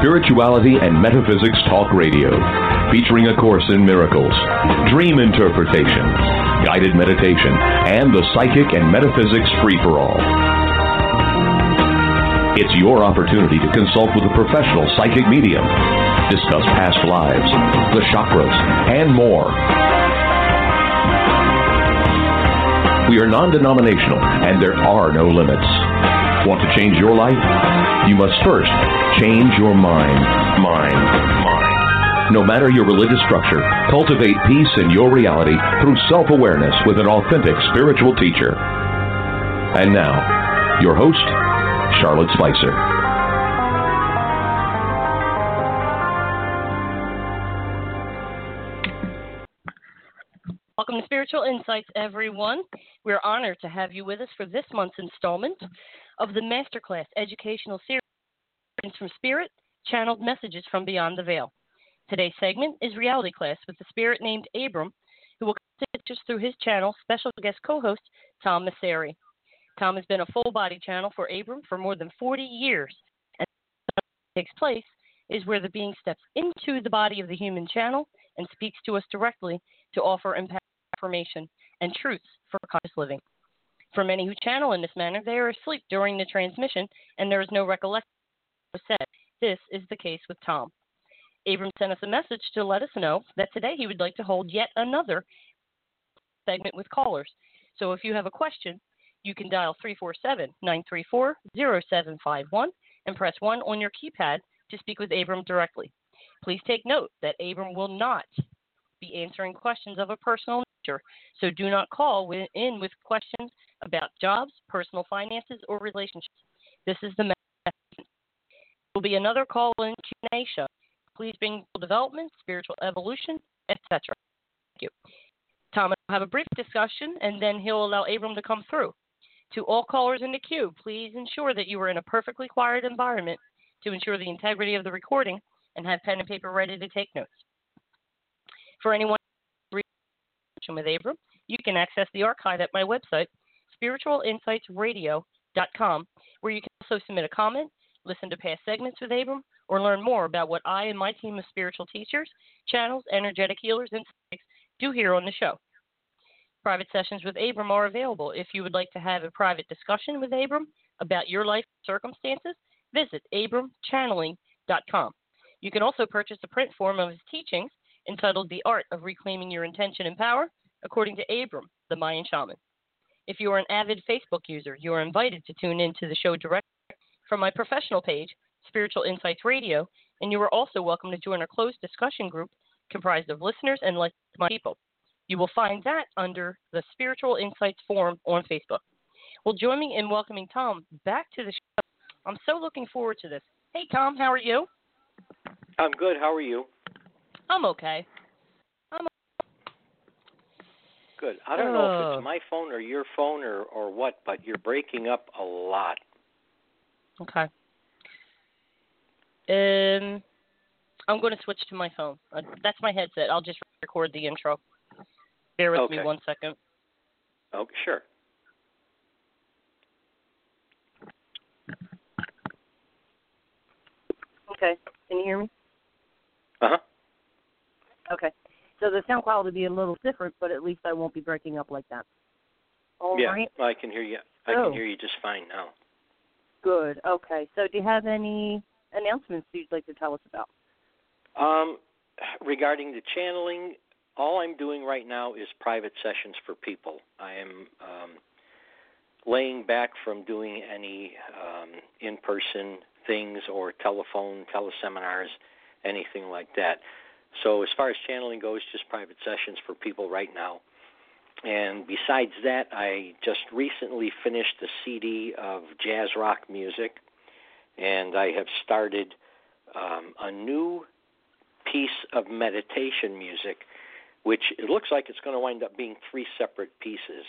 Spirituality and Metaphysics Talk Radio, featuring a course in miracles, dream interpretation, guided meditation, and the psychic and metaphysics free for all. It's your opportunity to consult with a professional psychic medium, discuss past lives, the chakras, and more. We are non denominational and there are no limits. Want to change your life? You must first change your mind. Mind. Mind. No matter your religious structure, cultivate peace in your reality through self awareness with an authentic spiritual teacher. And now, your host, Charlotte Spicer. Welcome to Spiritual Insights, everyone. We're honored to have you with us for this month's installment of the Masterclass Educational Series from Spirit Channeled Messages from Beyond the Veil. Today's segment is Reality Class with the spirit named Abram, who will teach us through his channel, special guest co host Tom Massari. Tom has been a full body channel for Abram for more than 40 years. And takes place is where the being steps into the body of the human channel and speaks to us directly to offer information and truths for conscious living. For many who channel in this manner, they are asleep during the transmission and there is no recollection said. This is the case with Tom. Abram sent us a message to let us know that today he would like to hold yet another segment with callers. So if you have a question, you can dial 347 934 0751 and press 1 on your keypad to speak with Abram directly. Please take note that Abram will not be answering questions of a personal nature, so do not call in with questions about jobs, personal finances, or relationships. This is the will be another call in Q&A. Please bring development, spiritual evolution, etc. Thank you. Tom will have a brief discussion, and then he'll allow Abram to come through. To all callers in the queue, please ensure that you are in a perfectly quiet environment to ensure the integrity of the recording and have pen and paper ready to take notes. For anyone with Abram, you can access the archive at my website, spiritualinsightsradio.com, where you can also submit a comment, listen to past segments with Abram, or learn more about what I and my team of spiritual teachers, channels, energetic healers, and psychics do here on the show. Private sessions with Abram are available. If you would like to have a private discussion with Abram about your life circumstances, visit abramchanneling.com. You can also purchase a print form of his teachings entitled The Art of Reclaiming Your Intention and Power, according to Abram, the Mayan shaman. If you are an avid Facebook user, you are invited to tune in to the show directly from my professional page, Spiritual Insights Radio, and you are also welcome to join our closed discussion group comprised of listeners and like-minded people. You will find that under the Spiritual Insights Forum on Facebook. Well, join me in welcoming Tom back to the show. I'm so looking forward to this. Hey, Tom, how are you? I'm good. How are you? I'm okay. I'm okay. good. I don't know if it's oh. my phone or your phone or or what, but you're breaking up a lot. Okay. Um, I'm going to switch to my phone. Uh, that's my headset. I'll just record the intro. Bear with okay. me one second. Oh, sure. Okay. Can you hear me? Uh huh. Okay. So the sound quality will be a little different, but at least I won't be breaking up like that. All yeah, right. I can hear you. I Oh. can hear you just fine now. Good. Okay. So do you have any announcements you'd like to tell us about? Um, regarding the channeling, all I'm doing right now is private sessions for people. I am um, laying back from doing any um, in-person things or telephone teleseminars, anything like that. So as far as channeling goes, just private sessions for people right now. And besides that, I just recently finished a CD of jazz rock music, and I have started um, a new piece of meditation music, which it looks like it's going to wind up being three separate pieces.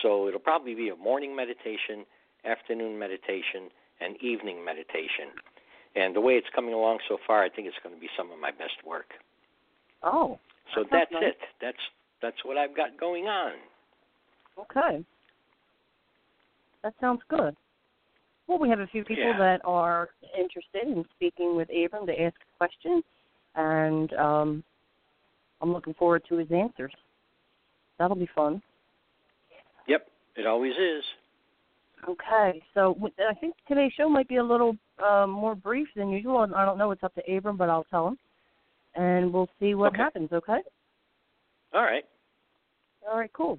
So it'll probably be a morning meditation, afternoon meditation, and evening meditation. And the way it's coming along so far, I think it's going to be some of my best work. Oh. So that's nice. it. That's that's what I've got going on. Okay. That sounds good. Well, we have a few people Yeah. that are interested in speaking with Abram to ask questions, and um, I'm looking forward to his answers. That'll be fun. Yep, it always is. Okay, so I think today's show might be a little um, more brief than usual. I don't know. It's up to Abram, but I'll tell him, and we'll see what Okay. happens. Okay. All right. All right. Cool.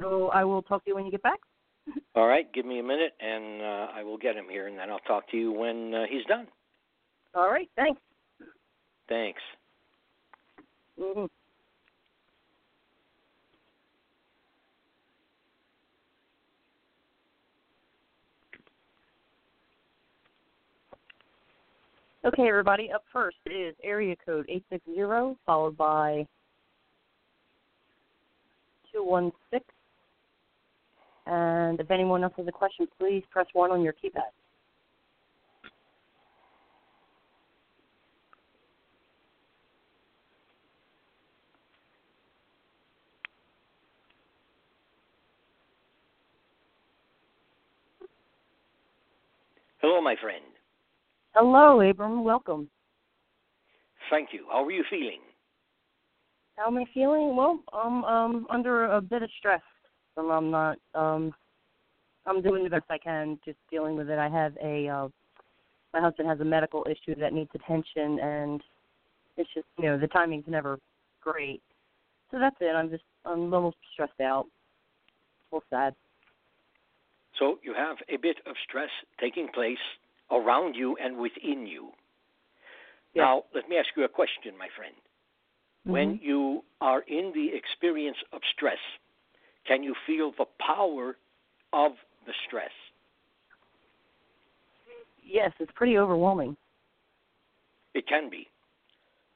So I will talk to you when you get back. All right. Give me a minute, and uh, I will get him here, and then I'll talk to you when uh, he's done. All right. Thanks. Thanks. hmm Okay, everybody. Up first is area code eight six zero, followed by two one six. And if anyone else has a question, please press one on your keypad. Hello, my friend. Hello, Abram. Welcome. Thank you. How are you feeling? How am I feeling? Well, I'm um under a bit of stress. So I'm not um I'm doing the best I can, just dealing with it. I have a uh my husband has a medical issue that needs attention and it's just you know, the timing's never great. So that's it. I'm just I'm a little stressed out. A little sad. So you have a bit of stress taking place around you and within you. Yeah. Now, let me ask you a question, my friend. When Mhm. you are in the experience of stress, can you feel the power of the stress? Yes, it's pretty overwhelming. It can be.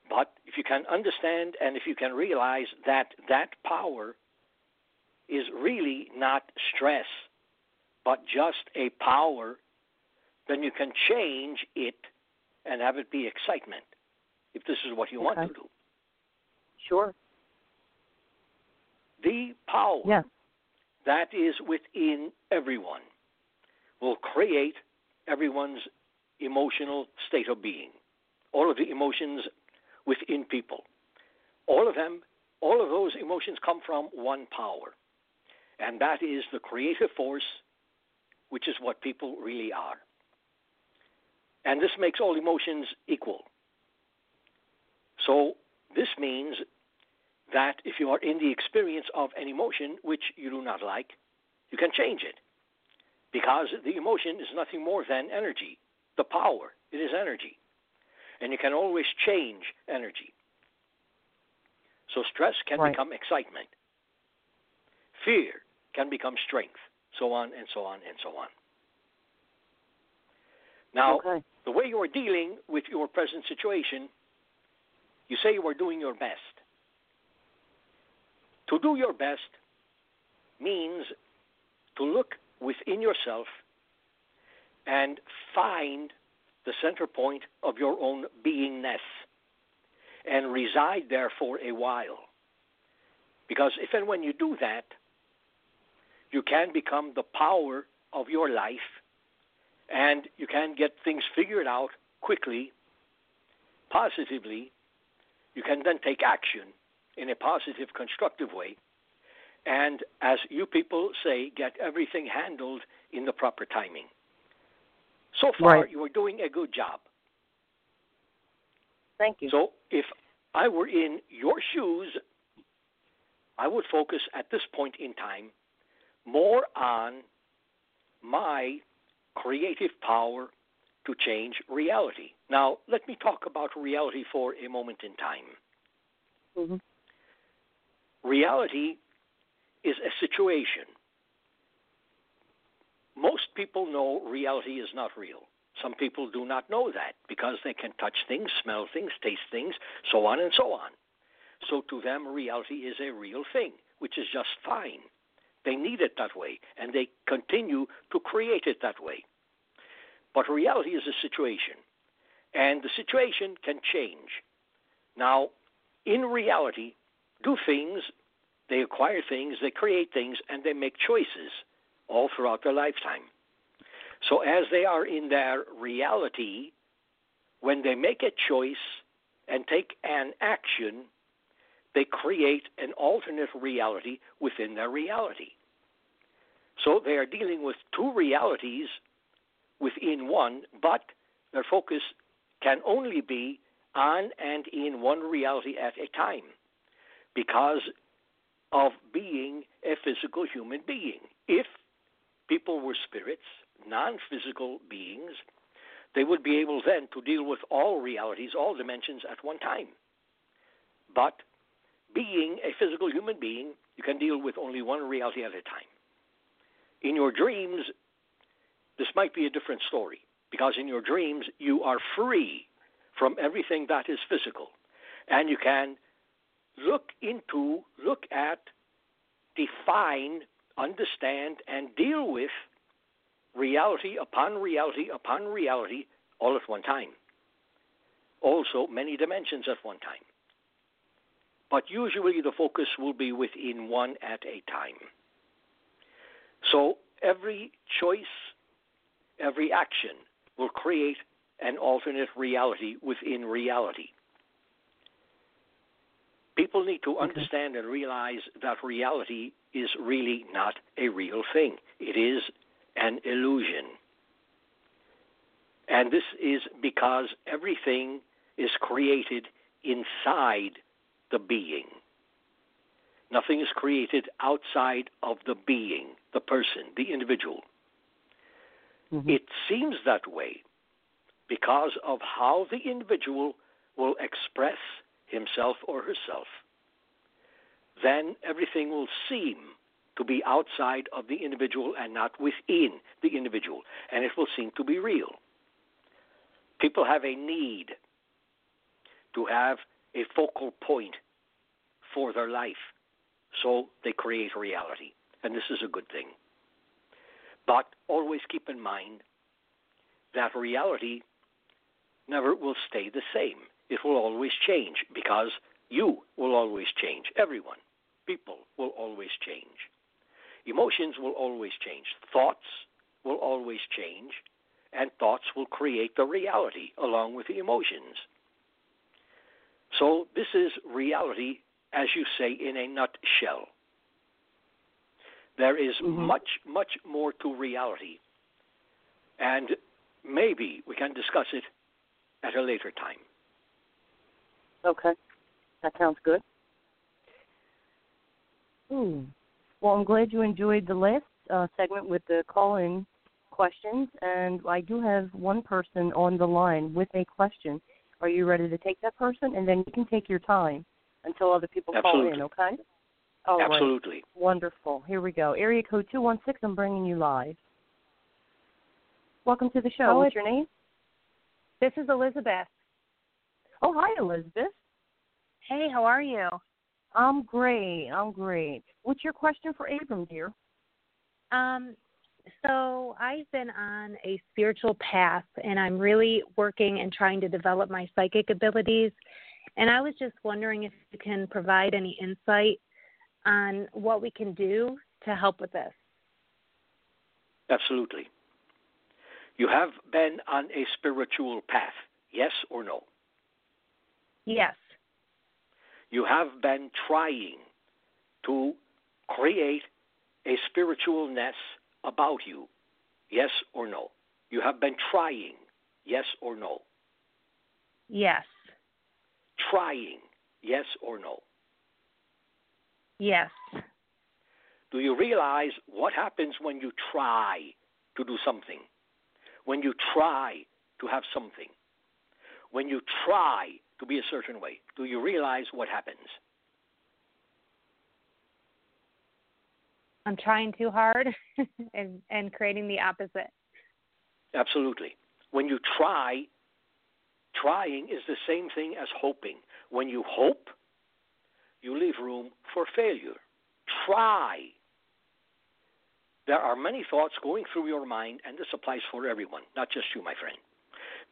But if you can understand and if you can realize that that power is really not stress, but just a power, then you can change it and have it be excitement if this is what you want to do. Sure. The power Yes. that is within everyone will create everyone's emotional state of being. All of the emotions within people. All of them, all of those emotions come from one power. And that is the creative force, which is what people really are. And this makes all emotions equal. So this means that if you are in the experience of an emotion which you do not like, you can change it. Because the emotion is nothing more than energy, the power. It is energy. And you can always change energy. So stress can Right. become excitement. Fear can become strength, so on and so on and so on. Now, okay. the way you are dealing with your present situation, you say you are doing your best. To do your best means to look within yourself and find the center point of your own beingness and reside there for a while. Because if and when you do that, you can become the power of your life and you can get things figured out quickly, positively. You can then take action in a positive, constructive way. And as you people say, get everything handled in the proper timing. So far, Right. you are doing a good job. Thank you. So if I were in your shoes, I would focus at this point in time more on my creative power to change reality. Now, let me talk about reality for a moment in time. hmm Reality is a situation. Most people know reality is not real. Some people do not know that because they can touch things, smell things, taste things, so on and so on. So to them, reality is a real thing, which is just fine. They need it that way, and they continue to create it that way. But reality is a situation, and the situation can change. Now, in reality, do things, they acquire things, they create things, and they make choices all throughout their lifetime. So, as they are in their reality, when they make a choice and take an action, they create an alternate reality within their reality. So, they are dealing with two realities within one, but their focus can only be on and in one reality at a time because of being a physical human being. If people were spirits, non physical beings, they would be able then to deal with all realities, all dimensions at one time. But being a physical human being, you can deal with only one reality at a time. In your dreams, this might be a different story because in your dreams, you are free from everything that is physical. And you can look into, look at, define, understand, and deal with reality upon reality upon reality all at one time. Also, many dimensions at one time. But usually the focus will be within one at a time. So every choice, every action will create an alternate reality within reality. People need to understand and realize that reality is really not a real thing. It is an illusion. And this is because everything is created inside the being. Nothing is created outside of the being, the person, the individual. hmm It seems that way because of how the individual will express himself or herself. Then everything will seem to be outside of the individual and not within the individual, and it will seem to be real. People have a need to have a focal point for their life, so they create reality, and this is a good thing. But always keep in mind that reality never will stay the same. It will always change because you will always change. Everyone, people will always change. Emotions will always change. Thoughts will always change. And thoughts will create the reality along with the emotions. So, this is reality, as you say, in a nutshell. There is Mhm. much, much more to reality. And maybe we can discuss it at a later time. Okay. That sounds good. Hmm. Well, I'm glad you enjoyed the last uh, segment with the call-in questions, and I do have one person on the line with a question. Are you ready to take that person? And then you can take your time until other people call in. Okay. All right. Absolutely. Wonderful. Here we go. Area code two one six. I'm bringing you live. Welcome to the show. Oh, What's your name? This is Elizabeth. Oh, hi, Elizabeth. Hey, how are you? I'm great. I'm great. What's your question for Abram, dear? Um, so I've been on a spiritual path and I'm really working and trying to develop my psychic abilities. And I was just wondering if you can provide any insight on what we can do to help with this. Absolutely. You have been on a spiritual path, yes or no? Yes. You have been trying to create a spiritualness about you, yes or no? You have been trying, yes or no? Yes. Trying, yes or no? Yes. Do you realize what happens when you try to do something? When you try to have something, when you try to be a certain way, do you realize what happens? I'm trying too hard and and creating the opposite. Absolutely. When you try, trying is the same thing as hoping. When you hope, you leave room for failure. Try. There are many thoughts going through your mind, and this applies for everyone, not just you, my friend.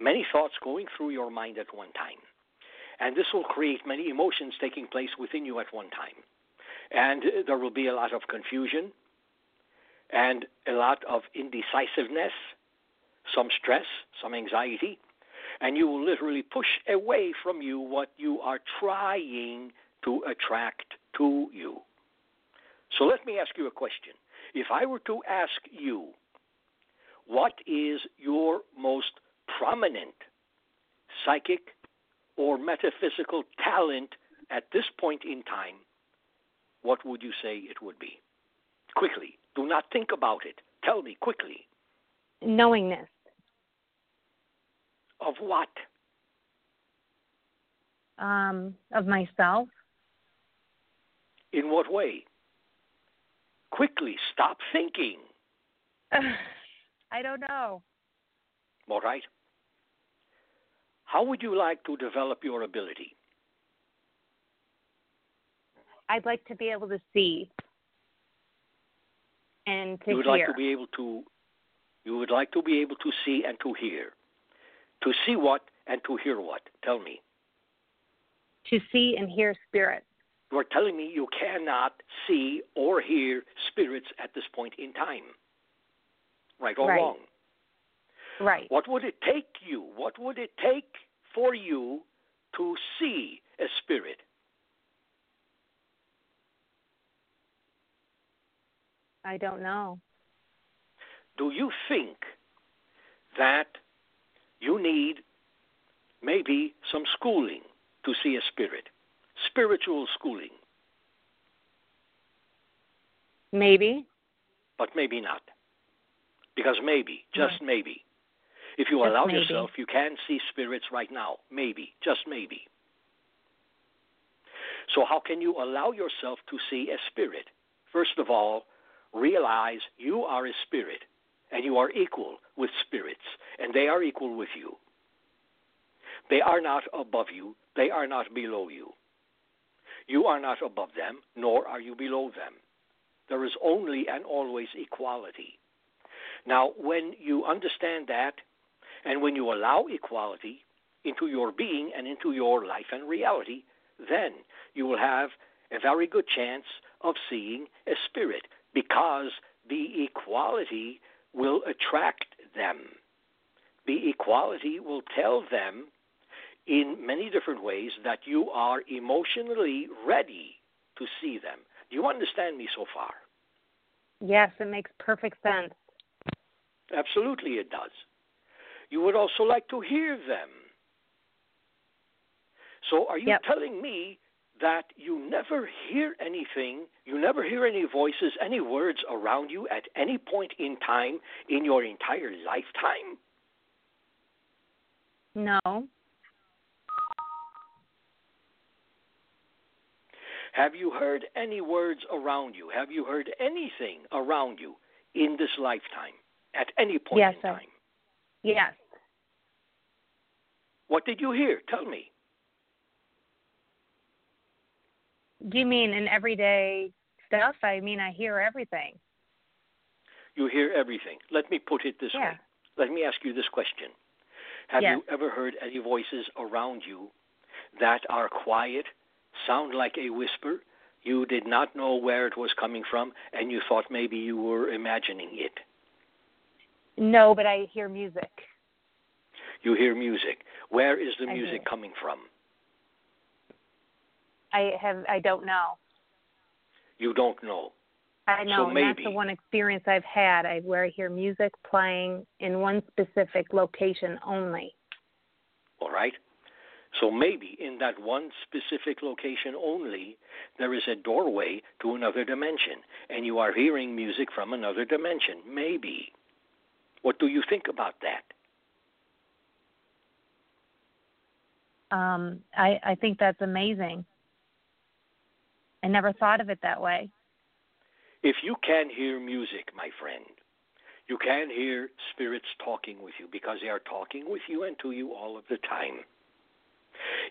Many thoughts going through your mind at one time. And this will create many emotions taking place within you at one time. And there will be a lot of confusion and a lot of indecisiveness, some stress, some anxiety, and you will literally push away from you what you are trying to attract to you. So let me ask you a question. If I were to ask you, what is your most prominent psychic or metaphysical talent at this point in time, what would you say it would be? Quickly. Do not think about it. Tell me quickly. Knowingness. Of what? Um, of myself. In what way? Quickly, stop thinking. I don't know. All right. How would you like to develop your ability? I'd like to be able to see and to you would hear. like to be able to you would like to be able to see and to hear. To see what and to hear what? Tell me. to see and hear spirits. You are telling me you cannot see or hear spirits at this point in time. Right or Right. wrong? Right. What would it take you? What would it take for you to see a spirit? I don't know. Do you think that you need maybe some schooling to see a spirit? Spiritual schooling, Maybe. but maybe not. Because maybe, just maybe, if you Just allow maybe. yourself, you can see spirits right now. Maybe, just maybe. So, how can you allow yourself to see a spirit? First of all, realize you are a spirit and you are equal with spirits, and they are equal with you. They are not above you, they are not below you. You are not above them, nor are you below them. There is only and always equality. Now, when you understand that, and when you allow equality into your being and into your life and reality, then you will have a very good chance of seeing a spirit because the equality will attract them. The equality will tell them in many different ways that you are emotionally ready to see them. Do you understand me so far? Yes, it makes perfect sense. Absolutely, it does. You would also like to hear them. So, are you Yep. telling me that you never hear anything, you never hear any voices, any words around you at any point in time in your entire lifetime? No. Have you heard any words around you? Have you heard anything around you in this lifetime at any point Yes, in I- time? Yes. What did you hear? Tell me. Do you mean in everyday stuff? I mean, I hear everything. You hear everything. Let me put it this Yeah. way. Let me ask you this question. Have Yes. you ever heard any voices around you that are quiet, sound like a whisper? You did not know where it was coming from, and you thought maybe you were imagining it. No, but I hear music. You hear music. Where is the I music coming from? I have. I don't know. You don't know. I know, so and that's the one experience I've had. I where I hear music playing in one specific location only. All right? So maybe in that one specific location only, there is a doorway to another dimension, and you are hearing music from another dimension. Maybe. What do you think about that? Um, I, I think that's amazing. I never thought of it that way. If you can hear music, my friend, you can hear spirits talking with you because they are talking with you and to you all of the time.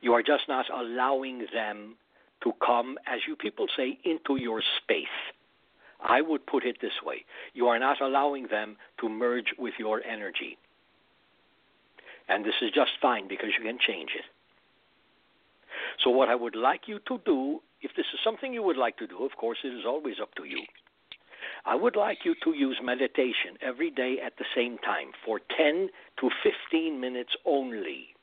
You are just not allowing them to come, as you people say, into your space. I would put it this way you are not allowing them to merge with your energy. And this is just fine because you can change it. So, what I would like you to do, if this is something you would like to do, of course, it is always up to you. I would like you to use meditation every day at the same time for 10 to 15 minutes only.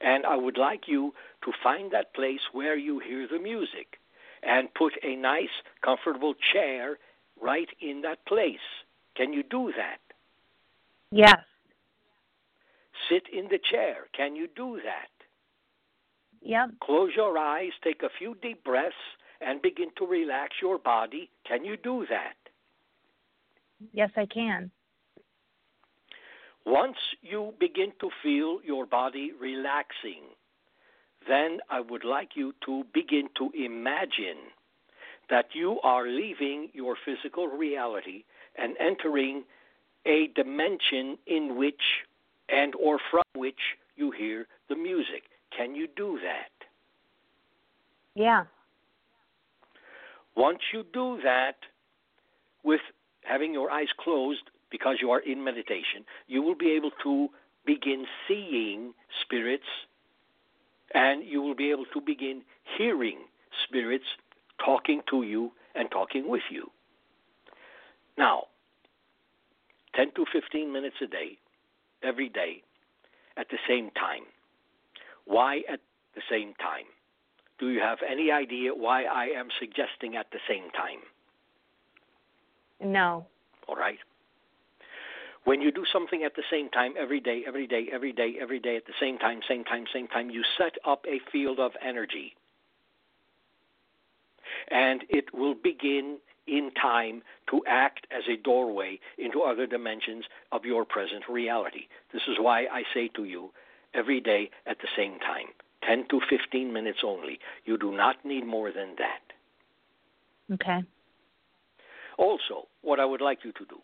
And I would like you to find that place where you hear the music and put a nice, comfortable chair right in that place. Can you do that? Yes. Sit in the chair. Can you do that? Yep. Close your eyes, take a few deep breaths, and begin to relax your body. Can you do that? Yes, I can. Once you begin to feel your body relaxing, then I would like you to begin to imagine that you are leaving your physical reality and entering a dimension in which and or from which you hear the music. Can you do that? Yeah. Once you do that with having your eyes closed because you are in meditation, you will be able to begin seeing spirits and you will be able to begin hearing spirits talking to you and talking with you. Now, 10 to 15 minutes a day, every day, at the same time. Why at the same time? Do you have any idea why I am suggesting at the same time? No. All right. When you do something at the same time every day, every day, every day, every day, at the same time, same time, same time, you set up a field of energy. And it will begin in time to act as a doorway into other dimensions of your present reality. This is why I say to you every day at the same time 10 to 15 minutes only. You do not need more than that. Okay. Also, what I would like you to do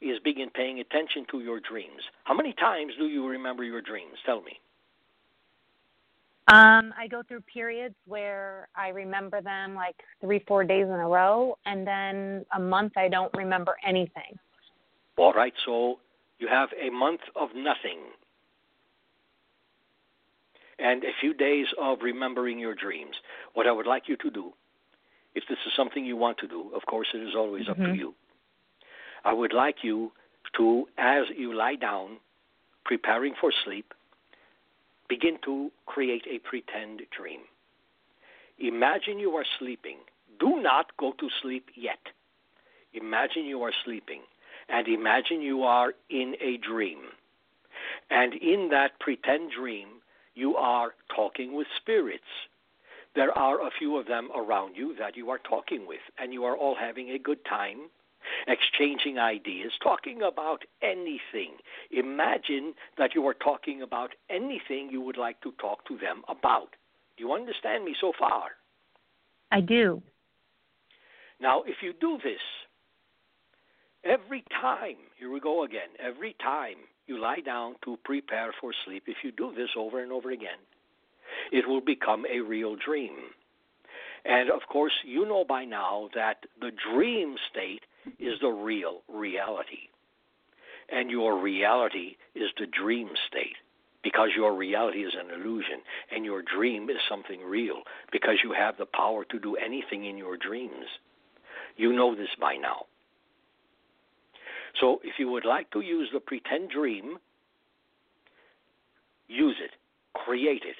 is begin paying attention to your dreams. How many times do you remember your dreams? Tell me. Um, I go through periods where I remember them like three, four days in a row, and then a month I don't remember anything. All right, so you have a month of nothing and a few days of remembering your dreams. What I would like you to do, if this is something you want to do, of course it is always mm-hmm. up to you. I would like you to, as you lie down, preparing for sleep, begin to create a pretend dream. Imagine you are sleeping. Do not go to sleep yet. Imagine you are sleeping, and imagine you are in a dream. And in that pretend dream, you are talking with spirits. There are a few of them around you that you are talking with, and you are all having a good time, exchanging ideas, talking about anything. Imagine that you are talking about anything you would like to talk to them about. Do you understand me so far? I do. Now, if you do this, every time, here we go again, every time you lie down to prepare for sleep, if you do this over and over again, it will become a real dream. And of course, you know by now that the dream state is the real reality. And your reality is the dream state because your reality is an illusion and your dream is something real because you have the power to do anything in your dreams. You know this by now. So if you would like to use the pretend dream, use it, create it,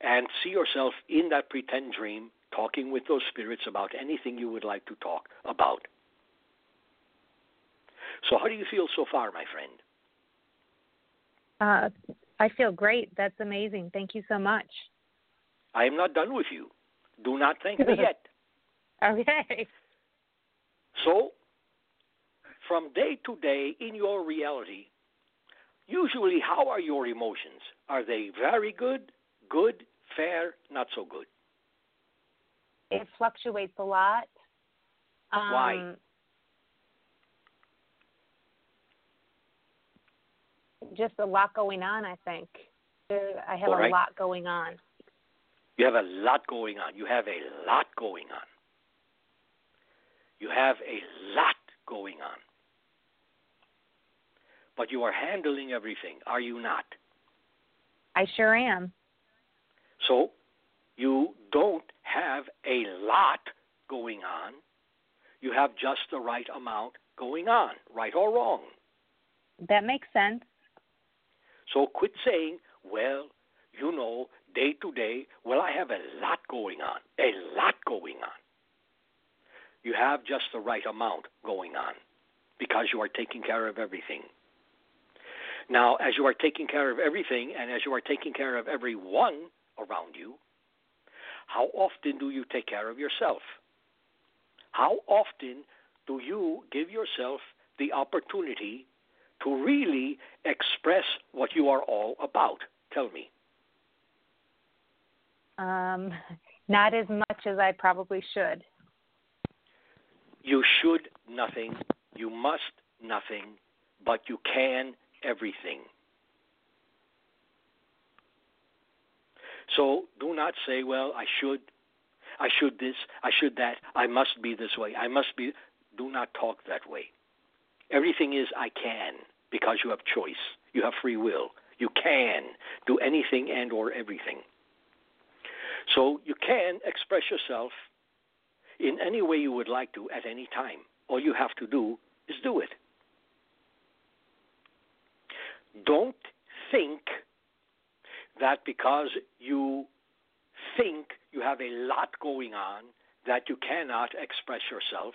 and see yourself in that pretend dream talking with those spirits about anything you would like to talk about. So, how do you feel so far, my friend? Uh, I feel great. That's amazing. Thank you so much. I am not done with you. Do not thank me yet. Okay. So, from day to day in your reality, usually, how are your emotions? Are they very good, good, fair, not so good? It fluctuates a lot. Um, Why? Just a lot going on, I think. I have All a lot going on. You have a lot going on. You have a lot going on. You have a lot going on. But you are handling everything, are you not? I sure am. So you don't have a lot going on. You have just the right amount going on, right or wrong. That makes sense. So quit saying, well, you know, day to day, well, I have a lot going on, a lot going on. You have just the right amount going on because you are taking care of everything. Now, as you are taking care of everything and as you are taking care of everyone around you, how often do you take care of yourself? How often do you give yourself the opportunity to really express what you are all about? Tell me. Um, not as much as I probably should. You should nothing, you must nothing, but you can everything. So do not say, well, I should, I should this, I should that, I must be this way, I must be. Do not talk that way. Everything is I can because you have choice, you have free will. You can do anything and or everything. So you can express yourself in any way you would like to at any time. All you have to do is do it. Don't think that because you think you have a lot going on that you cannot express yourself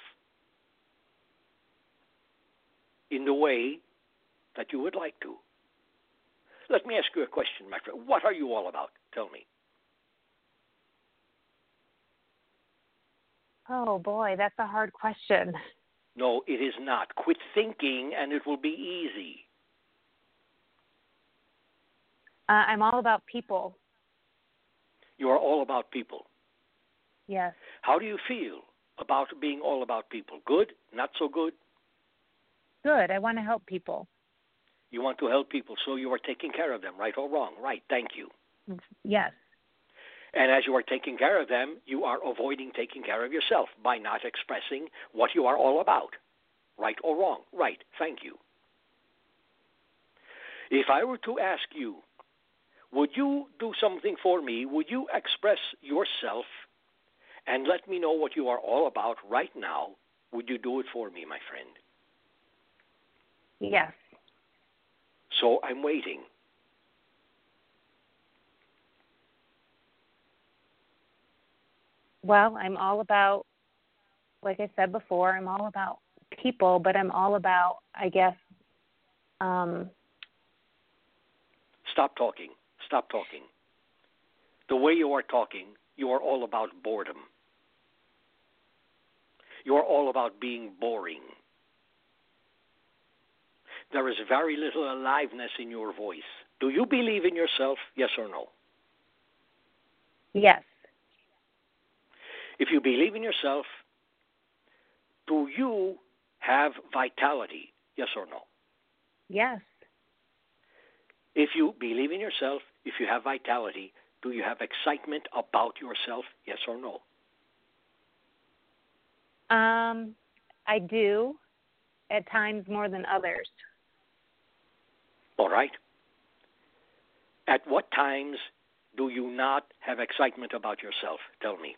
in the way that you would like to. Let me ask you a question, my friend. What are you all about? Tell me. Oh boy, that's a hard question. No, it is not. Quit thinking and it will be easy. Uh, I'm all about people. You are all about people. Yes. How do you feel about being all about people? Good? Not so good? Good. I want to help people. You want to help people, so you are taking care of them, right or wrong? Right, thank you. Yes. And as you are taking care of them, you are avoiding taking care of yourself by not expressing what you are all about. Right or wrong? Right, thank you. If I were to ask you, would you do something for me? Would you express yourself and let me know what you are all about right now? Would you do it for me, my friend? Yes. So I'm waiting. Well, I'm all about, like I said before, I'm all about people, but I'm all about, I guess, um, Stop talking. Stop talking. The way you are talking, you are all about boredom. You are all about being boring. There is very little aliveness in your voice. Do you believe in yourself? Yes or no? yes, If you believe in yourself, do you have vitality? Yes or no? yes, If you believe in yourself, if you have vitality, do you have excitement about yourself? Yes or no? um, I do at times more than others. All right. At what times do you not have excitement about yourself? Tell me.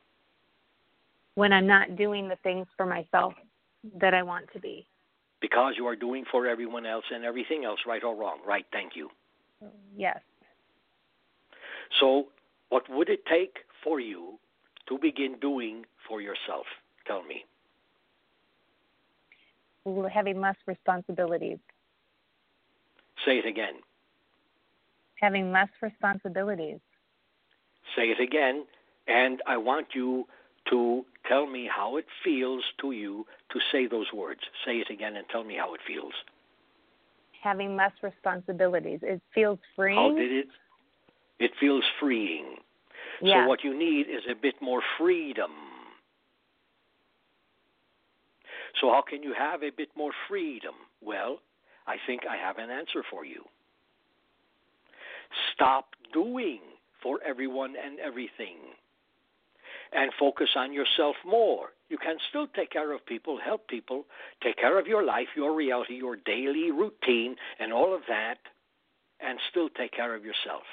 When I'm not doing the things for myself that I want to be. Because you are doing for everyone else and everything else, right or wrong? Right, thank you. Yes. So, what would it take for you to begin doing for yourself? Tell me. Having less responsibilities. Say it again. Having less responsibilities. Say it again. And I want you to tell me how it feels to you to say those words. Say it again and tell me how it feels. having less responsibilities. It feels freeing. How did it? It feels freeing. Yeah. So what you need is a bit more freedom. So how can you have a bit more freedom? Well, I think I have an answer for you. Stop doing for everyone and everything and focus on yourself more. You can still take care of people, help people, take care of your life, your reality, your daily routine, and all of that, and still take care of yourself.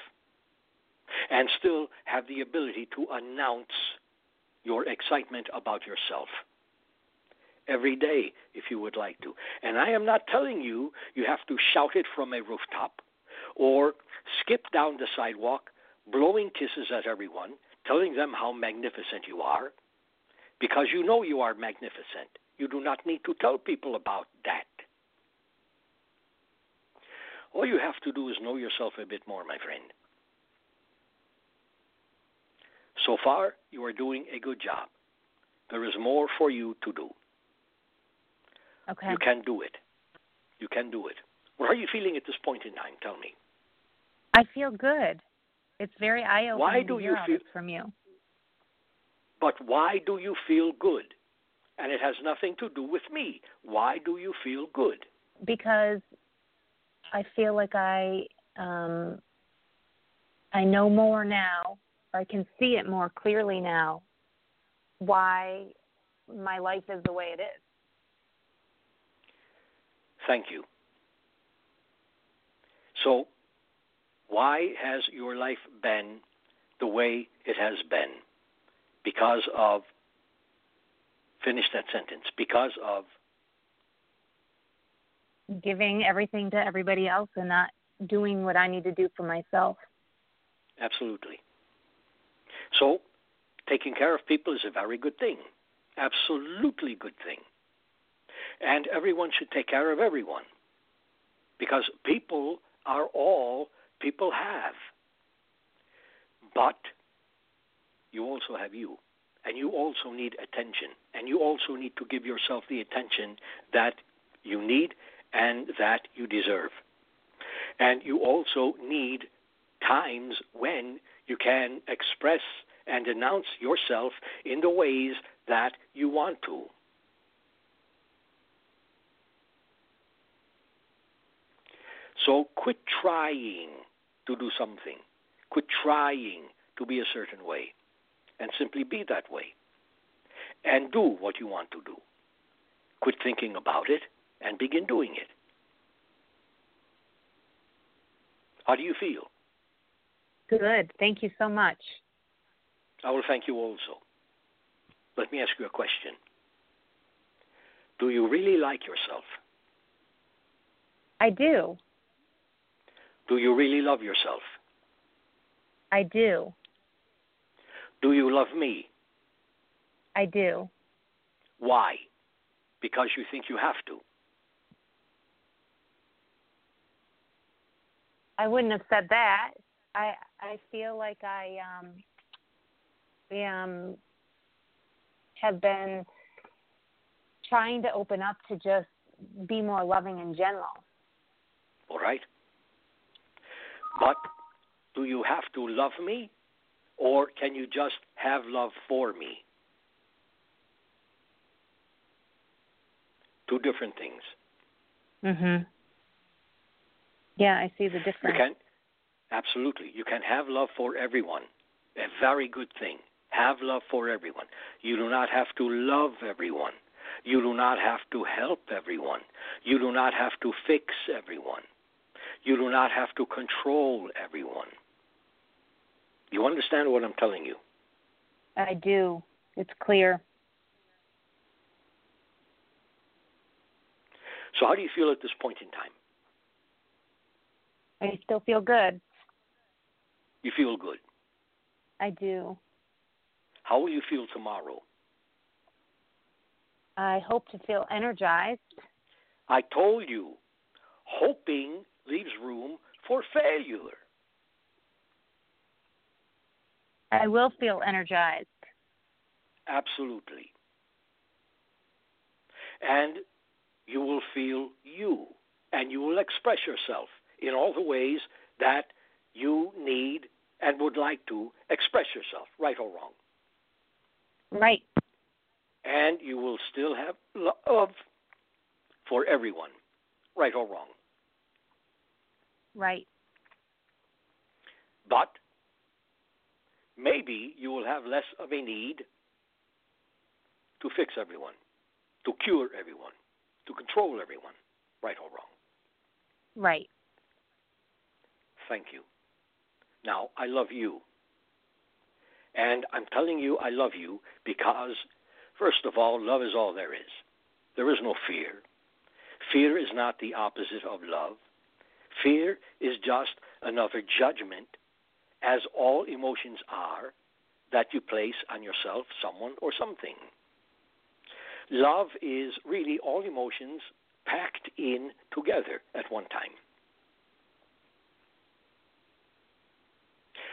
And still have the ability to announce your excitement about yourself every day if you would like to. And I am not telling you you have to shout it from a rooftop or skip down the sidewalk blowing kisses at everyone, telling them how magnificent you are, because you know you are magnificent. You do not need to tell people about that. All you have to do is know yourself a bit more, my friend. So far, you are doing a good job. There is more for you to do. Okay. You can do it. You can do it. What are you feeling at this point in time? Tell me. I feel good. It's very eye opening Why do you feel- from you. But why do you feel good? And it has nothing to do with me. Why do you feel good? Because I feel like I um I know more now, or I can see it more clearly now why my life is the way it is. Thank you. So, why has your life been the way it has been? Because of, finish that sentence, because of, Giving everything to everybody else and not doing what I need to do for myself. absolutely. So, taking care of people is a very good thing. Absolutely good thing. And everyone should take care of everyone. Because people are all people have. But you also have you. And you also need attention. And you also need to give yourself the attention that you need and that you deserve. And you also need times when you can express and announce yourself in the ways that you want to. So quit trying to do something. Quit trying to be a certain way and simply be that way. And do what you want to do. Quit thinking about it and begin doing it. How do you feel? Good. Thank you so much. I will thank you also. Let me ask you a question. Do you really like yourself? I do. Do you really love yourself? I do. Do you love me? I do. Why? Because you think you have to. I wouldn't have said that. I I feel like I um um have been trying to open up to just be more loving in general. All right? But do you have to love me? Or can you just have love for me? Two different things. Mhm. Yeah, I see the difference. You can absolutely. You can have love for everyone. A very good thing. Have love for everyone. You do not have to love everyone. You do not have to help everyone. You do not have to fix everyone. You do not have to control everyone. You understand what I'm telling you? I do. It's clear. So, how do you feel at this point in time? I still feel good. You feel good. I do. How will you feel tomorrow? I hope to feel energized. I told you, hoping leaves room for failure. I will feel energized. Absolutely. And you will feel you. and you will express yourself in all the ways that you need and would like to express yourself, right or wrong. Right. And you will still have love for everyone, right or wrong. Right. But maybe you will have less of a need to fix everyone, to cure everyone, to control everyone, right or wrong. Right. Thank you. Now, I love you. And I'm telling you I love you because, first of all, love is all there is. There is no fear. Fear is not the opposite of love. Fear is just another judgment, as all emotions are, that you place on yourself, someone, or something. Love is really all emotions packed in together at one time.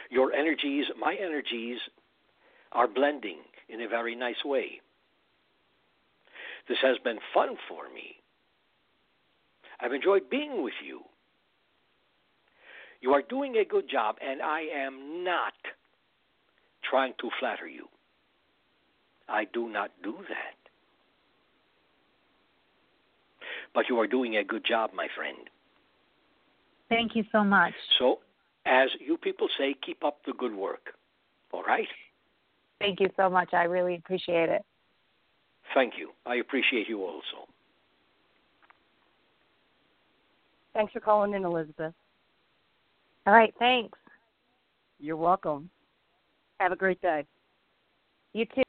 Your energies, my energies, are blending in a very nice way. This has been fun for me. I've enjoyed being with you. You are doing a good job, and I am not trying to flatter you. I do not do that. But you are doing a good job, my friend. Thank you so much. So, as you people say, keep up the good work. All right? Thank you so much. I really appreciate it. Thank you. I appreciate you also. Thanks for calling in, Elizabeth. All right. Thanks. You're welcome. Have a great day. You too.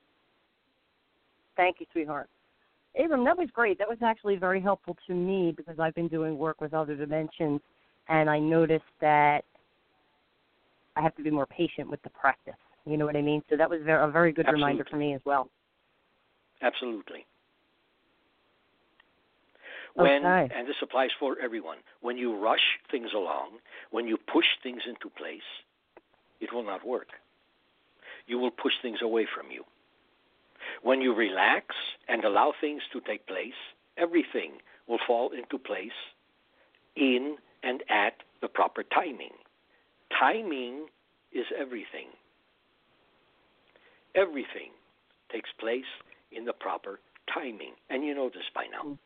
Thank you, sweetheart. Abram, that was great. That was actually very helpful to me because I've been doing work with other dimensions, and I noticed that I have to be more patient with the practice. You know what I mean? So that was a very good Absolutely. reminder for me as well. Absolutely. When Okay. and this applies for everyone, when you rush things along, when you push things into place, it will not work. You will push things away from you. When you relax and allow things to take place, everything will fall into place in and at the proper timing. Timing is everything. Everything takes place in the proper timing. And you know this by now.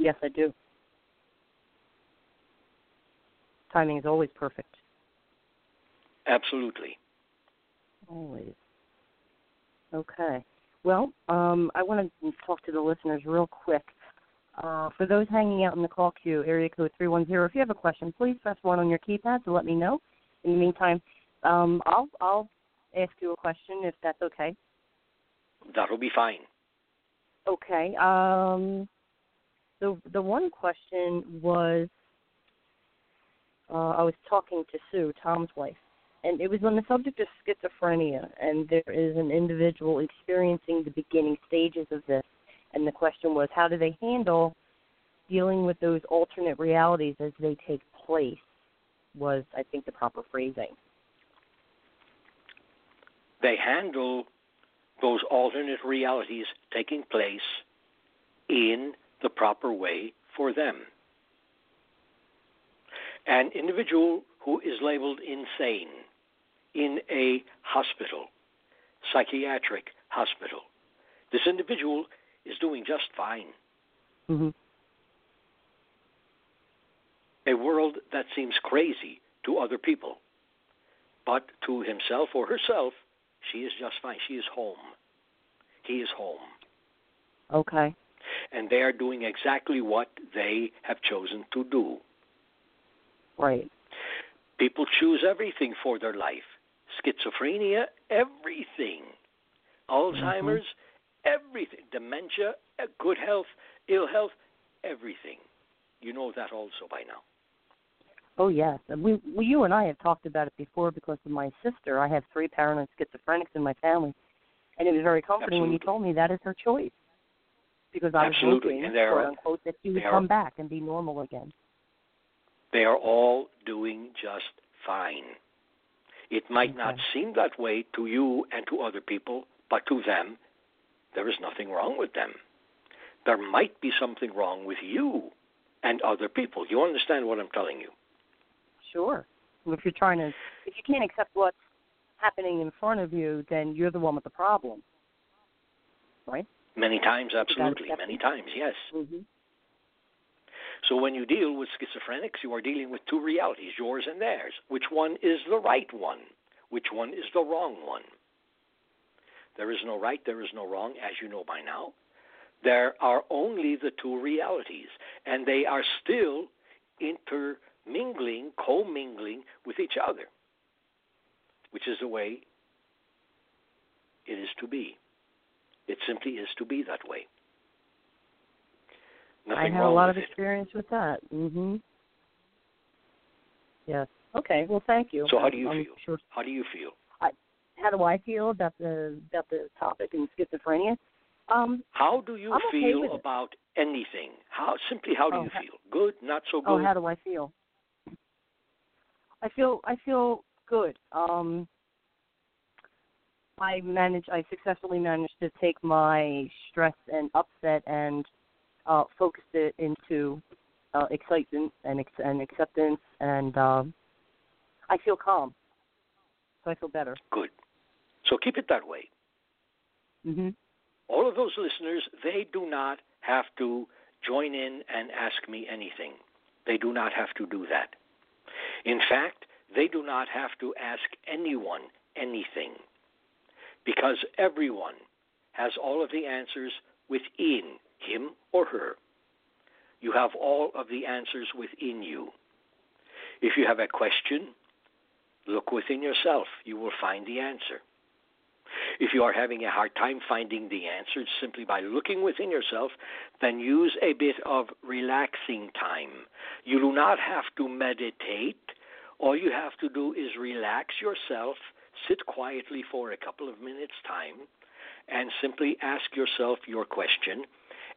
Yes, I do. Timing is always perfect. Absolutely. Always. Okay. Well, um, I want to talk to the listeners real quick. Uh, for those hanging out in the call queue, area code 310, if you have a question, please press 1 on your keypad to let me know. In the meantime, um, I'll, I'll ask you a question if that's okay. That'll be fine. Okay. Um, the the one question was, uh, I was talking to Sue, Tom's wife, and it was on the subject of schizophrenia, and there is an individual experiencing the beginning stages of this, and the question was, how do they handle dealing with those alternate realities as they take place? Was I think the proper phrasing. They handle those alternate realities taking place in the proper way for them. An individual who is labeled insane in a hospital, psychiatric hospital, this individual is doing just fine. Mm-hmm. A world that seems crazy to other people, but to himself or herself, she is just fine. She is home. He is home. Okay. And they are doing exactly what they have chosen to do. Right. People choose everything for their life schizophrenia, everything. Alzheimer's, everything. Dementia, uh, good health, ill health, everything. You know that also by now. Oh yes, and we, we you and I have talked about it before because of my sister. I have three paranoid schizophrenics in my family, and it was very comforting when you told me that is her choice because I was hoping, and they are- quote unquote, that she would come back and be normal again. They are all doing just fine. It might not seem that way to you and to other people, but to them, there is nothing wrong with them. There might be something wrong with you, and other people. You understand what I'm telling you? Sure. If you're trying to, if you can't accept what's happening in front of you, then you're the one with the problem, right? Many times, absolutely. Many times, yes. Mm-hmm. So when you deal with schizophrenics, you are dealing with two realities, yours and theirs. Which one is the right one? Which one is the wrong one? There is no right, there is no wrong, as you know by now. There are only the two realities, and they are still intermingling, commingling with each other, which is the way it is to be. It simply is to be that way. Nothing I have a lot of it. experience with that. Mhm. Yes. Okay. Well, thank you. So how do you I'm feel? Sure. How do you feel? How do I feel about the about the topic in schizophrenia? Um. How do you I'm okay feel it. about anything? How simply how do Oh, you feel? Good, not so good. Oh, how do I feel? I feel I feel good. Um. I managed. I successfully managed to take my stress and upset and uh, focused it into uh, excitement and ex- and acceptance, and um, I feel calm. So I feel better. Good. So keep it that way. Mhm. All of those listeners, they do not have to join in and ask me anything. They do not have to do that. In fact, they do not have to ask anyone anything because everyone has all of the answers within him or her. You have all of the answers within you. If you have a question, look within yourself. You will find the answer. If you are having a hard time finding the answer simply by looking within yourself, then use a bit of relaxing time. You do not have to meditate. All you have to do is relax yourself, sit quietly for a couple of minutes' time, and simply ask yourself your question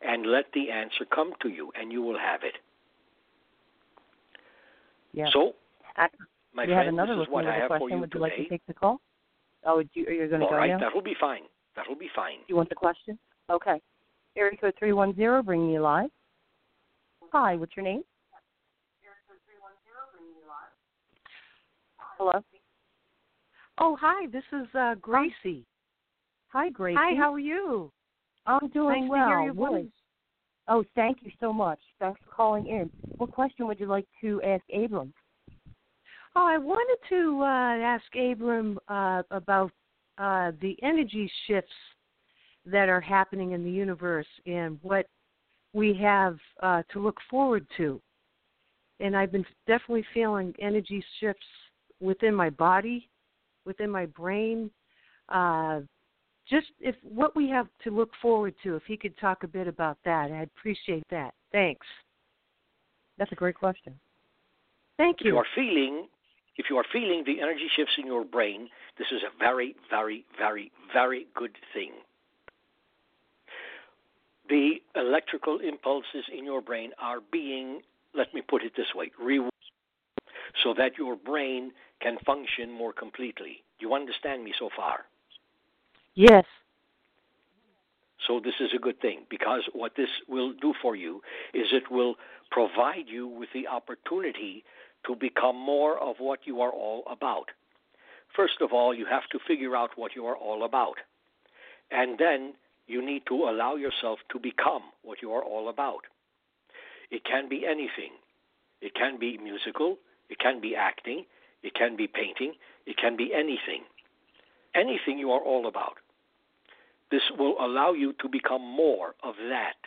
and let the answer come to you, and you will have it. Yeah. So, Ac- my we have friend, another this is what I with a have for question. you Would you today. like to take the call? Oh, would you, are you going to All go right, now? that'll be fine. That'll be fine. You want the question? Okay. Area code 310, bring me live. Hi, what's your name? Area code three one zero, bring me live. Hello? Oh, hi. This is uh, Gracie. Hi, Gracie. Hi, how are you? I'm doing nice well. to hear your voice. Oh, thank you so much. Thanks for calling in. What question would you like to ask Abram? Oh, I wanted to uh, ask Abram uh, about uh, the energy shifts that are happening in the universe and what we have uh, to look forward to. And I've been definitely feeling energy shifts within my body, within my brain. Uh, just if what we have to look forward to, if he could talk a bit about that, I'd appreciate that. Thanks. That's a great question. Thank you. If you you. are feeling if you are feeling the energy shifts in your brain, this is a very, very, very, very good thing. The electrical impulses in your brain are being, let me put it this way, rewarded so that your brain can function more completely. Do you understand me so far? Yes. So this is a good thing because what this will do for you is it will provide you with the opportunity to become more of what you are all about. First of all, you have to figure out what you are all about. And then you need to allow yourself to become what you are all about. It can be anything. It can be musical, it can be acting, it can be painting, it can be anything. Anything you are all about. This will allow you to become more of that.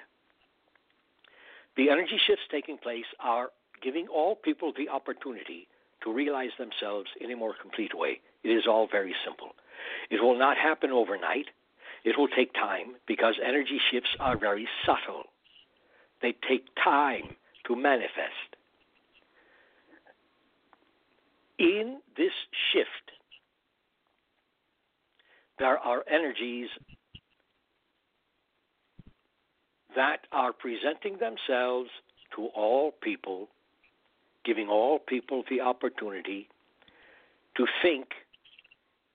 The energy shifts taking place are giving all people the opportunity to realize themselves in a more complete way. It is all very simple. It will not happen overnight. It will take time because energy shifts are very subtle. They take time to manifest. In this shift, there are energies that are presenting themselves to all people, giving all people the opportunity to think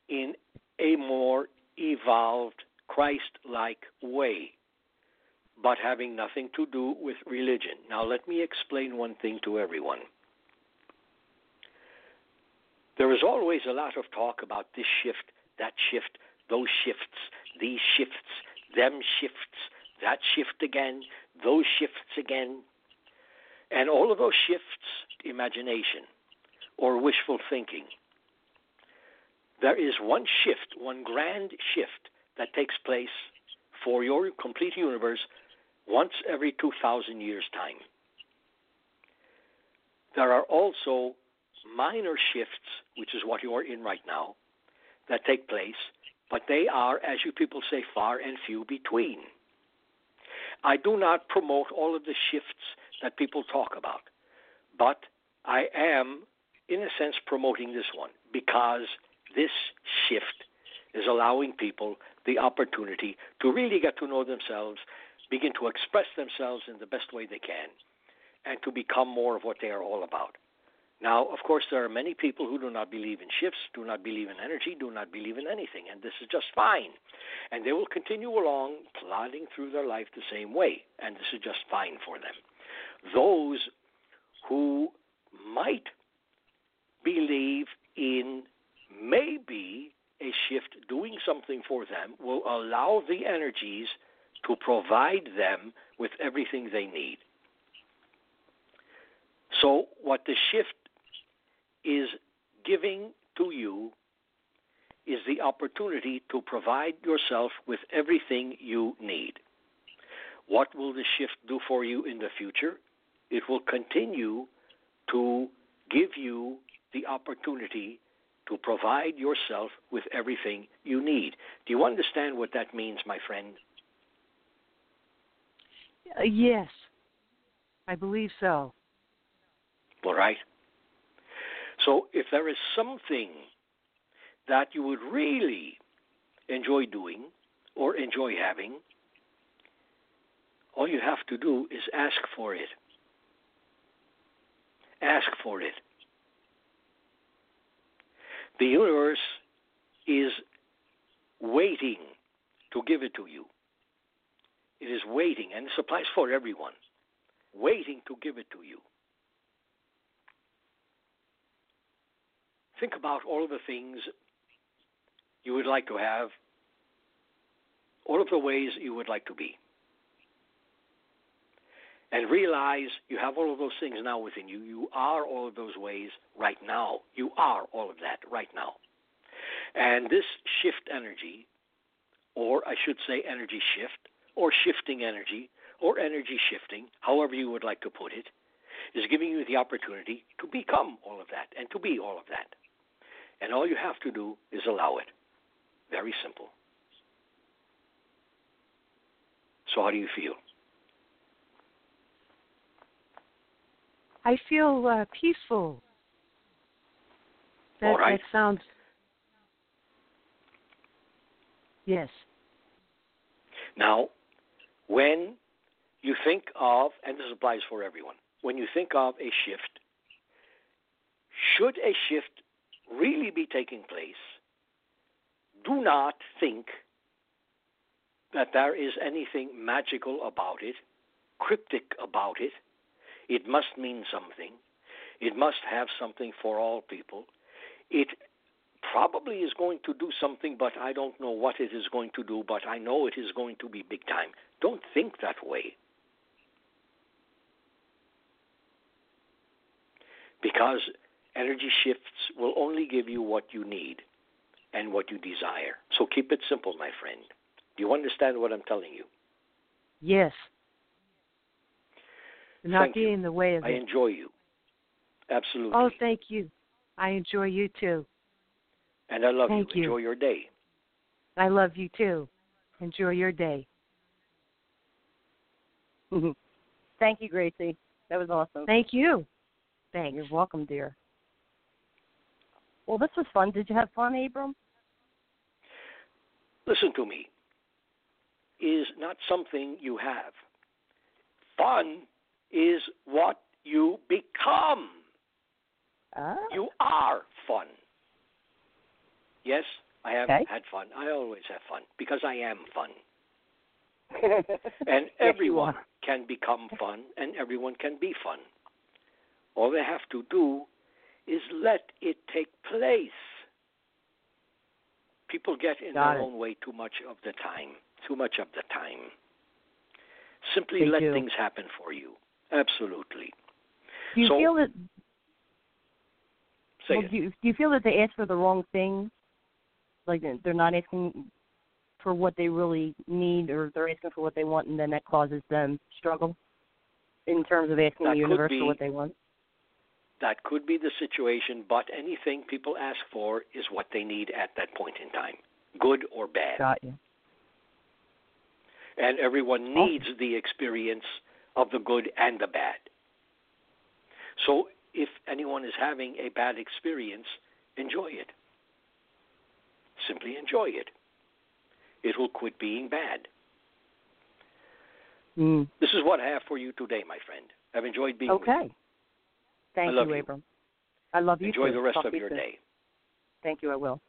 in a more evolved, Christ like way, but having nothing to do with religion. Now, let me explain one thing to everyone. There is always a lot of talk about this shift, that shift, those shifts, these shifts, them shifts, that shift again, those shifts again. And all of those shifts, imagination or wishful thinking. There is one shift, one grand shift that takes place for your complete universe once every 2,000 years' time. There are also minor shifts, which is what you're in right now, that take place, but they are, as you people say, far and few between. I do not promote all of the shifts that people talk about, but I am, in a sense, promoting this one because this shift is allowing people the opportunity to really get to know themselves, begin to express themselves in the best way they can, and to become more of what they are all about. Now, of course, there are many people who do not believe in shifts, do not believe in energy, do not believe in anything, and this is just fine. And they will continue along plodding through their life the same way, and this is just fine for them. Those who might believe in maybe a shift doing something for them will allow the energies to provide them with everything they need. So, what the shift is giving to you is the opportunity to provide yourself with everything you need. What will the shift do for you in the future? It will continue to give you the opportunity to provide yourself with everything you need. Do you understand what that means, my friend? Uh, yes, I believe so. All right. So, if there is something that you would really enjoy doing or enjoy having, all you have to do is ask for it. Ask for it. The universe is waiting to give it to you. It is waiting, and this applies for everyone, waiting to give it to you. Think about all of the things you would like to have, all of the ways you would like to be. And realize you have all of those things now within you. You are all of those ways right now. You are all of that right now. And this shift energy, or I should say energy shift, or shifting energy, or energy shifting, however you would like to put it, is giving you the opportunity to become all of that and to be all of that. And all you have to do is allow it. Very simple. So, how do you feel? I feel uh, peaceful. That, All right. that sounds. Yes. Now, when you think of, and this applies for everyone, when you think of a shift, should a shift really be taking place, do not think that there is anything magical about it, cryptic about it. It must mean something. It must have something for all people. It probably is going to do something, but I don't know what it is going to do, but I know it is going to be big time. Don't think that way. Because energy shifts will only give you what you need and what you desire. So keep it simple, my friend. Do you understand what I'm telling you? Yes. Not Thank be you. in the way of I it. enjoy you. Absolutely. Oh, thank you. I enjoy you too. and I love thank you. you. Enjoy your day. I love you too. Enjoy your day. Thank you, Gracie. That was awesome. Thank you. Thanks. You're welcome, dear. Well, this was fun. Did you have fun, Abram? Listen to me. Is not something you have. Fun is what you become. Ah. You are fun. Yes, I have Okay. had fun. I always have fun because I am fun. and everyone are. can become fun and everyone can be fun. All they have to do is let it take place. People get in Got their it. own way too much of the time. Too much of the time. Simply They let do. things happen for you. Absolutely. Do you So- feel that Say well, it. do you, do you feel that they ask for the wrong things? Like they're- they're not asking for what they really need, or they're asking for what they want, and then that causes them struggle in terms of asking That the universe be. for what they want. That could be the situation, but anything people ask for is what they need at that point in time, good or bad. Got you. And everyone Awesome. needs the experience of the good and the bad. So if anyone is having a bad experience, enjoy it. Simply enjoy it. It will quit being bad. Mm. This is what I have for you today, my friend. I've enjoyed being with Okay. Thank you. Abram. I love you. Enjoy too. the rest Talk of you your soon. day. Thank you. I will.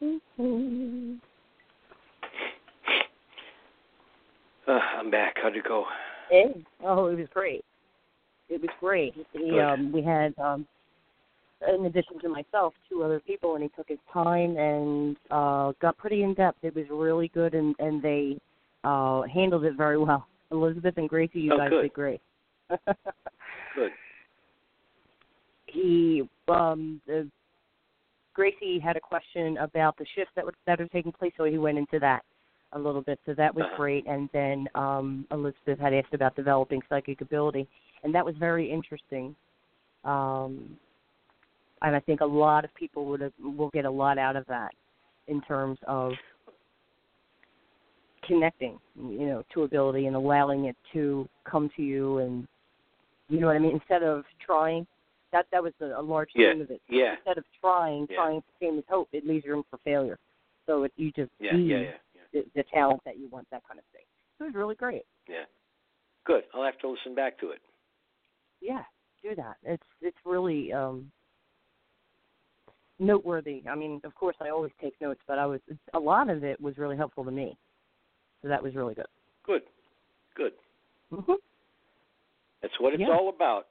Uh, I'm back. How'd it go? Hey. Oh, it was great. It was great. He, um, we had, um, in addition to myself, two other people, and he took his time and uh, got pretty in depth. It was really good, and and they uh, handled it very well. Elizabeth and Gracie, you Oh, guys good. did great. Good. he um the Gracie had a question about the shifts that were that are taking place, so he went into that a little bit. So that was Uh-huh. great. And then um Elizabeth had asked about developing psychic ability, and that was very interesting. Um and I think a lot of people would have, will get a lot out of that in terms of connecting, you know, to ability and allowing it to come to you and you know what I mean? Instead of trying, that that was a, a large Yeah. theme of it. Yeah. Instead of trying, Yeah. trying to same as hope, it leaves room for failure. So it, you just Yeah, be yeah, yeah, yeah. The, the talent that you want, that kind of thing. It was really great. Yeah. Good. I'll have to listen back to it. Yeah, do that. It's it's really um noteworthy. I mean, of course, I always take notes, but I was a lot of it was really helpful to me. So that was really good. Good. Good. hmm That's what it's Yeah. all about.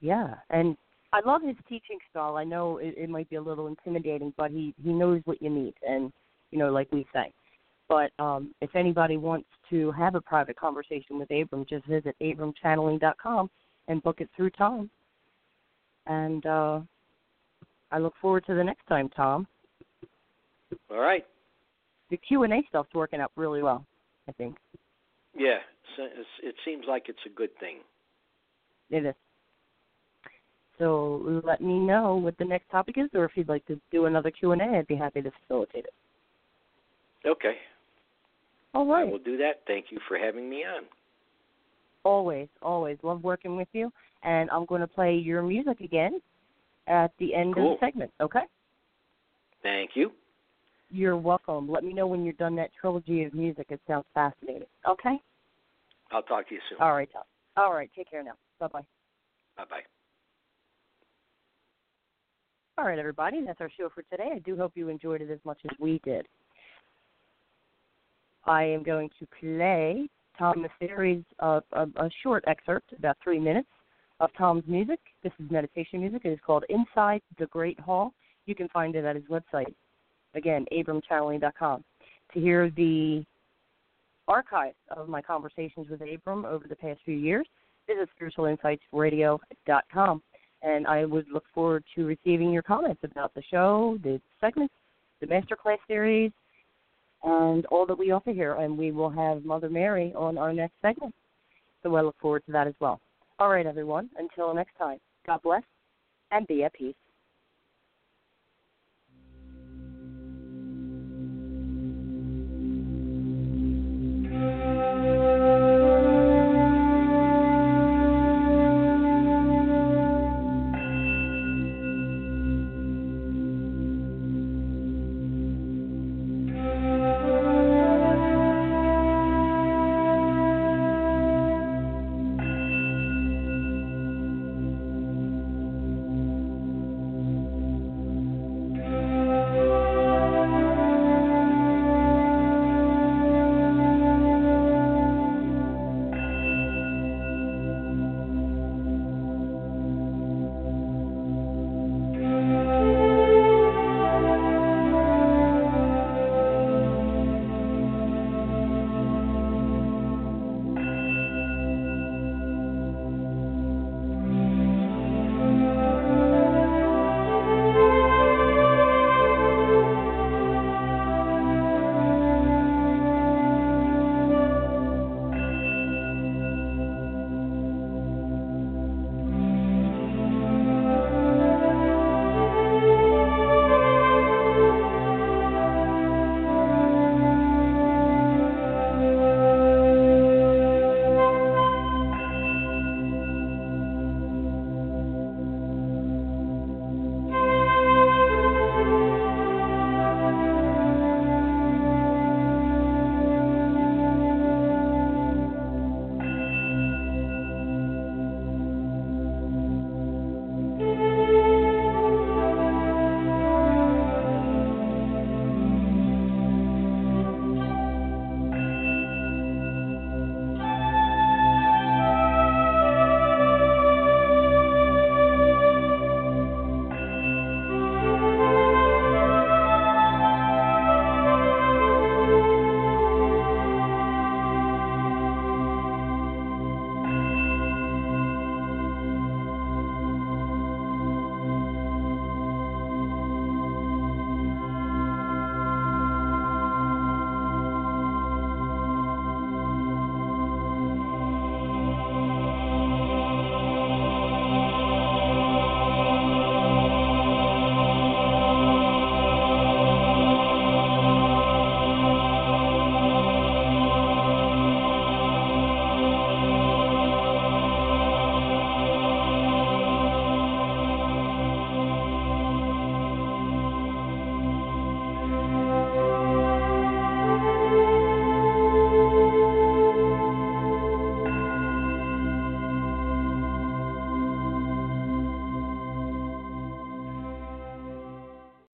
Yeah, and I love his teaching style. I know it, it might be a little intimidating, but he he knows what you need, and you know, like we say. But um, if anybody wants to have a private conversation with Abram, just visit abramchanneling.com and book it through Tom. And uh, I look forward to the next time, Tom. All right. The Q and A stuff's working out really well. I think Yeah. It seems like it's a good thing. it is. So let me know what the next topic is, or if you'd like to do another Q and A, I'd be happy to facilitate it. Okay. All right. I will do that. Thank you for having me on. Always, always love working with you. And I'm going to play your music again at the end Cool. of the segment. Okay? Thank you. You're welcome. Let me know when you're done that trilogy of music. It sounds fascinating. Okay? I'll talk to you soon. All right, Tom. All right. Take care now. Bye bye. Bye bye. All right, everybody. That's our show for today. I do hope you enjoyed it as much as we did. I am going to play Tom Massari's uh, a, a short excerpt, about three minutes, of Tom's music. This is meditation music. It is called Inside the Great Hall. You can find it at his website. Again, abramchanneling.com. To hear the archive of my conversations with Abram over the past few years, visit spiritualinsightsradio.com. And I would look forward to receiving your comments about the show, the segments, the masterclass series, and all that we offer here. And we will have Mother Mary on our next segment. So I look forward to that as well. All right, everyone. Until next time, God bless and be at peace.